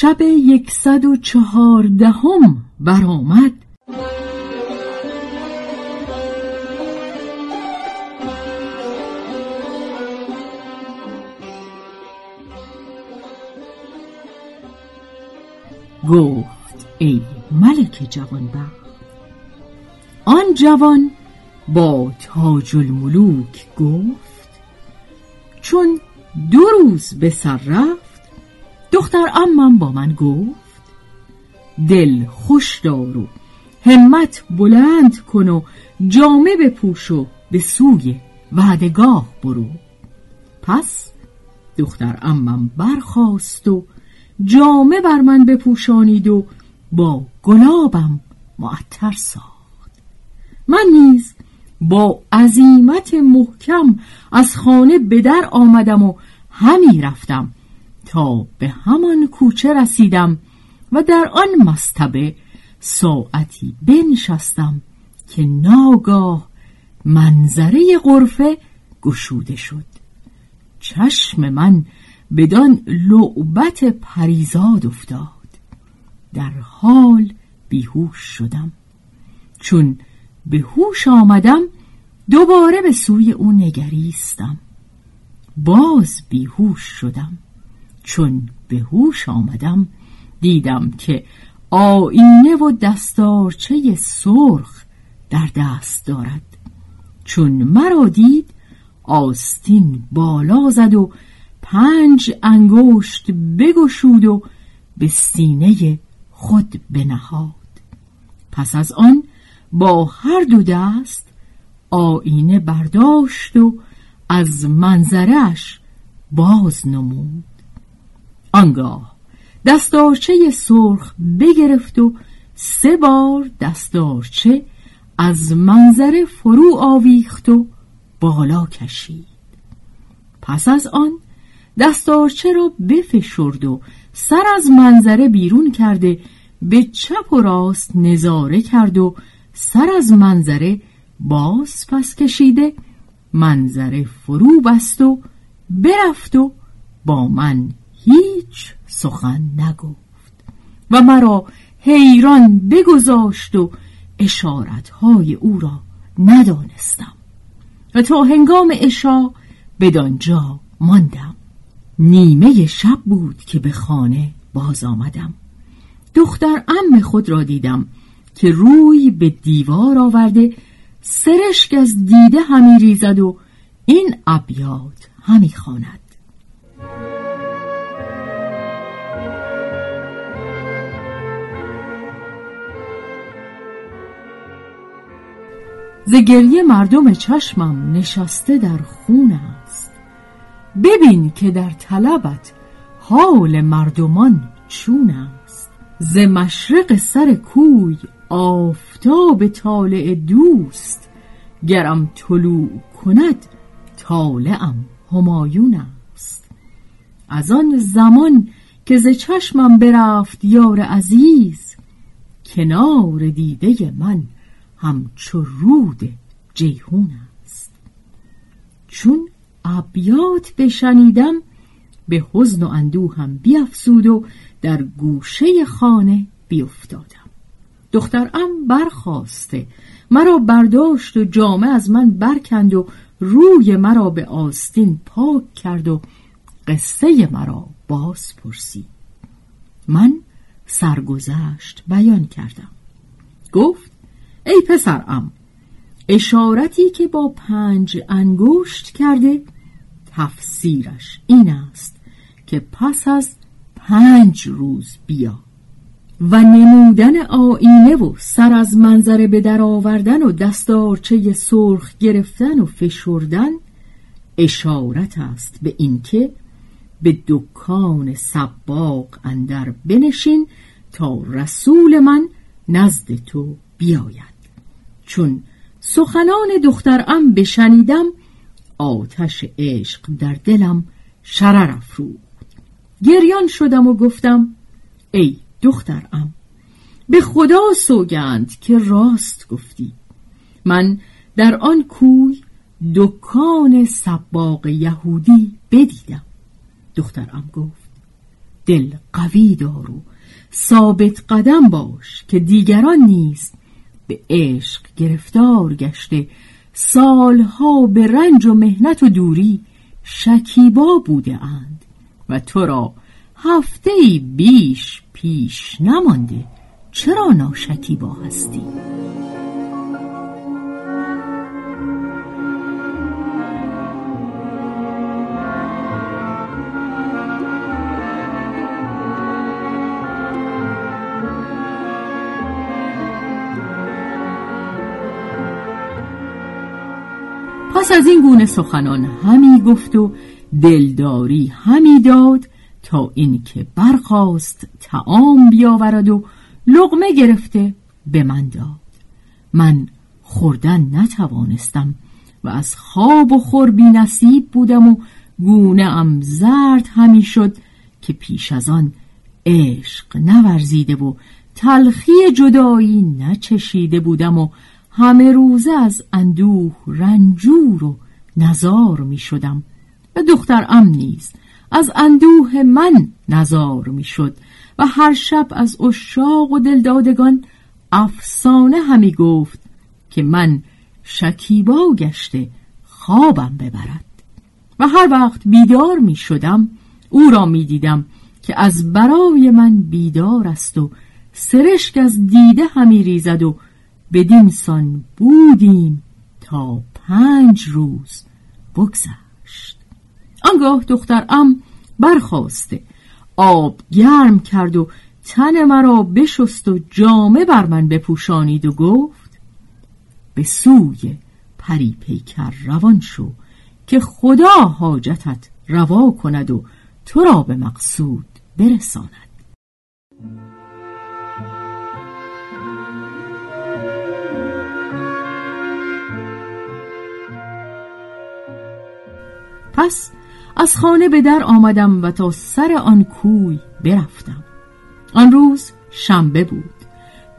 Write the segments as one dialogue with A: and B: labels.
A: شب یکصد و چهاردهم برآمد. گفت ای ملک جوانبخت آن جوان با تاج الملوک گفت چون دو روز به سر رفت دختر امم با من گفت دل خوش دار و همت بلند کن و جامه بپوش و به سوی وعدگاه برو. پس دختر امم برخواست و جامه بر من بپوشانید و با گلابم معطر ساخت. من نیز با عظیمت محکم از خانه به در آمدم و همی رفتم. تا به همان کوچه رسیدم و در آن مستبه ساعتی بنشستم که ناگاه منظره غرفه گشوده شد. چشم من بدان لعبت پریزاد افتاد. در حال بیهوش شدم. چون به هوش آمدم دوباره به سوی او نگریستم. باز بیهوش شدم. چون به هوش آمدم دیدم که آینه و دستارچه سرخ در دست دارد. چون مرا دید آستین بالا زد و پنج انگشت بگشود و به سینه خود بنهاد. پس از آن با هر دو دست آینه برداشت و از منظرش باز نمود. آنگاه دستارچه سرخ بگرفت و سه بار دستارچه از منظره فرو آویخت و بالا کشید. پس از آن دستارچه را بفشرد و سر از منظره بیرون کرده به چپ و راست نظاره کرد و سر از منظره باز پس کشیده منظره فرو بست و برفت و با من هیچ سخن نگفت و مرا حیران بگذاشت و اشارتهای او را ندانستم و تا هنگام اشا بدانجا ماندم. نیمه شب بود که به خانه باز آمدم. دختر ام خود را دیدم که روی به دیوار آورده سرشک از دیده همی ریزد و این ابیات همی خواند. ز گریه مردم چشمم نشسته در خون است. ببین که در طلبت حال مردمان چون است. ز مشرق سر کوی آفتاب طالع دوست گرم طلوع کند طالعم همایون است. از آن زمان که ز چشمم برفت یار عزیز کنار دیده من همچو رود جیهون است. چون ابیات بشنیدم به حزن و اندوهم بیافزود و در گوشه خانه بیافتادم دخترم برخواسته مرا برداشت و جامه از من برکند و روی مرا به آستین پاک کرد و قصه مرا باز پرسید. من سرگذشت بیان کردم. گفت ای پسرم اشارتی که با پنج انگشت کرده تفسیرش این است که پس از پنج روز بیا و نمودن آینه و سر از منظره به در آوردن و دستارچه سرخ گرفتن و فشردن اشارت است به اینکه به دکان سباق اندر بنشین تا رسول من نزد تو بیاید. چون سخنان دخترم بشنیدم آتش عشق در دلم شرر افروخت. گریان شدم و گفتم ای دخترم به خدا سوگند که راست گفتی. من در آن کوی دکان سباق یهودی بدیدم. دخترم گفت دل قوی دار ثابت قدم باش که دیگران نیست به عشق گرفتار گشته سالها به رنج و مهنت و دوری شکیبا بوده اند و تو را هفته بیش پیش نمانده چرا ناشکیبا هستی؟ از این گونه سخنان همی گفت و دلداری همی داد تا اینکه برخاست تعام بیاورد و لغمه گرفته به من داد. من خوردن نتوانستم و از خواب و خور بی نصیب بودم و گونه ام زرد همی شد که پیش از آن عشق نورزیده و تلخی جدایی نچشیده بودم و همه روزه از اندوه رنجور و نزار می شدم. و دختر ام نیز از اندوه من نزار می شد و هر شب از اشاق و دلدادگان افسانه همی گفت که من شکیبا گشته خوابم ببرد. و هر وقت بیدار می شدم او را می دیدم که از برای من بیدار است و سرشک از دیده همی ریزد و بدینسان بودیم تا پنج روز بگذشت. آنگاه دخترم برخواسته آب گرم کرد و تن مرا بشست و جامه بر من بپوشانید و گفت به سوی پری پیکر روان شو که خدا حاجتت روا کند و تو را به مقصود برساند. پس از خانه به در آمدم و تا سر آن کوی برفتم. آن روز شنبه بود.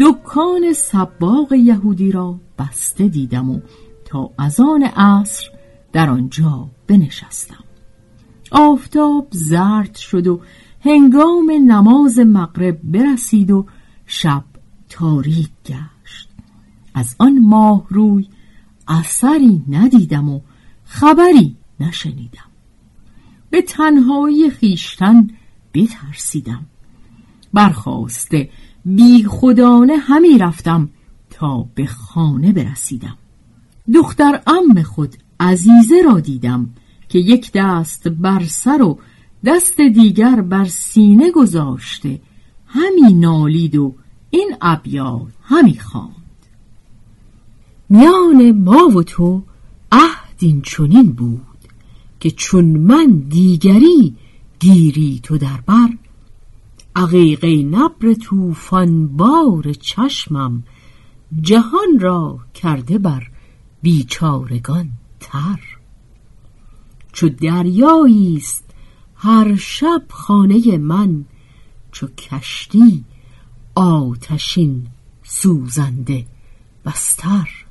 A: دکان سباق یهودی را بسته دیدم و تا از آن عصر در آنجا بنشستم. آفتاب زرد شد و هنگام نماز مغرب برسید و شب تاریک گشت. از آن ماه روی اثری ندیدم و خبری نشنیدم. به تنهایی خیشتن بترسیدم. برخواسته بی خودانه همی رفتم تا به خانه برسیدم. دختر ام خود عزیزه را دیدم که یک دست بر سر و دست دیگر بر سینه گذاشته همی نالید و این ابیات همی خواند. میان ما و تو عهد چنین بود. که چون من دیگری گیری تو در بر. عقیقه نبر توفان بار چشمم جهان را کرده بر بیچارگان تر. چو دریایی است هر شب خانه من چو کشتی آتشین سوزنده بستر.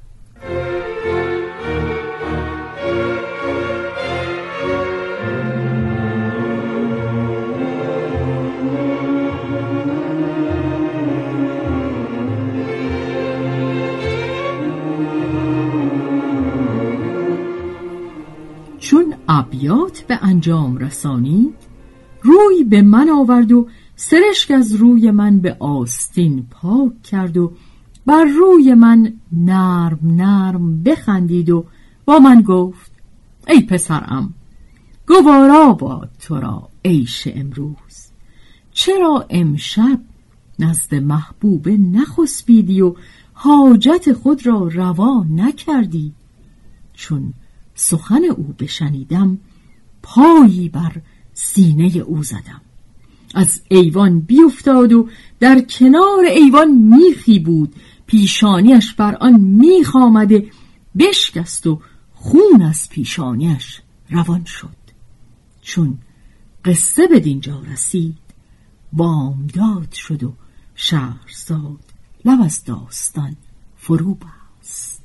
A: ابیات به انجام رسانید؟ روی به من آورد و سرشک از روی من به آستین پاک کرد و بر روی من نرم نرم بخندید و با من گفت ای پسرم گوارا باد تو را عیش امروز. چرا امشب نزد محبوبه نخسبیدی و حاجت خود را روا نکردی؟ چون سخن او بشنیدم پایی بر سینه او زدم. از ایوان بیفتاد و در کنار ایوان میخی بود پیشانیش بر آن میخ آمده بشکست و خون از پیشانیش روان شد. چون قصه به دینجا رسید بامداد شد و شهرزاد لب از داستان فرو بست.